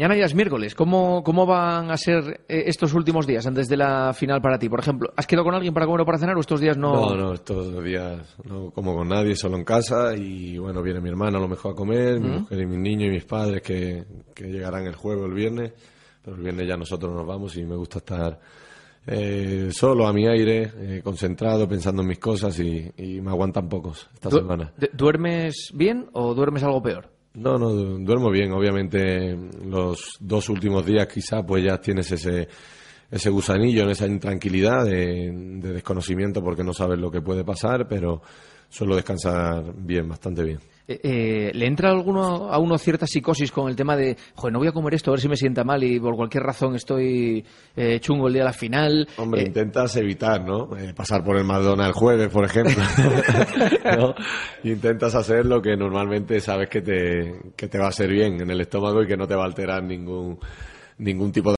Mañana ya es miércoles. ¿Cómo, ¿Cómo van a ser eh, estos últimos días antes de la final para ti? Por ejemplo, ¿has quedado con alguien para comer o para cenar o estos días no? No, no, estos días no como con nadie, solo en casa. Y bueno, viene mi hermana a lo mejor a comer, mi mujer y mis niños y mis padres que, que llegarán el jueves el viernes. Pero el viernes ya nosotros nos vamos y me gusta estar eh, solo a mi aire, eh, concentrado, pensando en mis cosas y, y me aguantan pocos esta ¿Du- semana. ¿Duermes bien o duermes algo peor? No, no, du- duermo bien. Obviamente los dos últimos días quizá pues ya tienes ese, ese gusanillo, esa intranquilidad de, de desconocimiento porque no sabes lo que puede pasar, pero suelo descansar bien, bastante bien. Eh, eh, ¿Le entra a alguno, a uno cierta psicosis con el tema de, joder, no voy a comer esto a ver si me sienta mal y por cualquier razón estoy eh, chungo el día de la final? Hombre, Eh, intentas evitar, ¿no? Pasar por el McDonald's el jueves, por ejemplo. ¿No? Intentas hacer lo que normalmente sabes que te, que te va a hacer bien en el estómago y que no te va a alterar ningún, ningún tipo de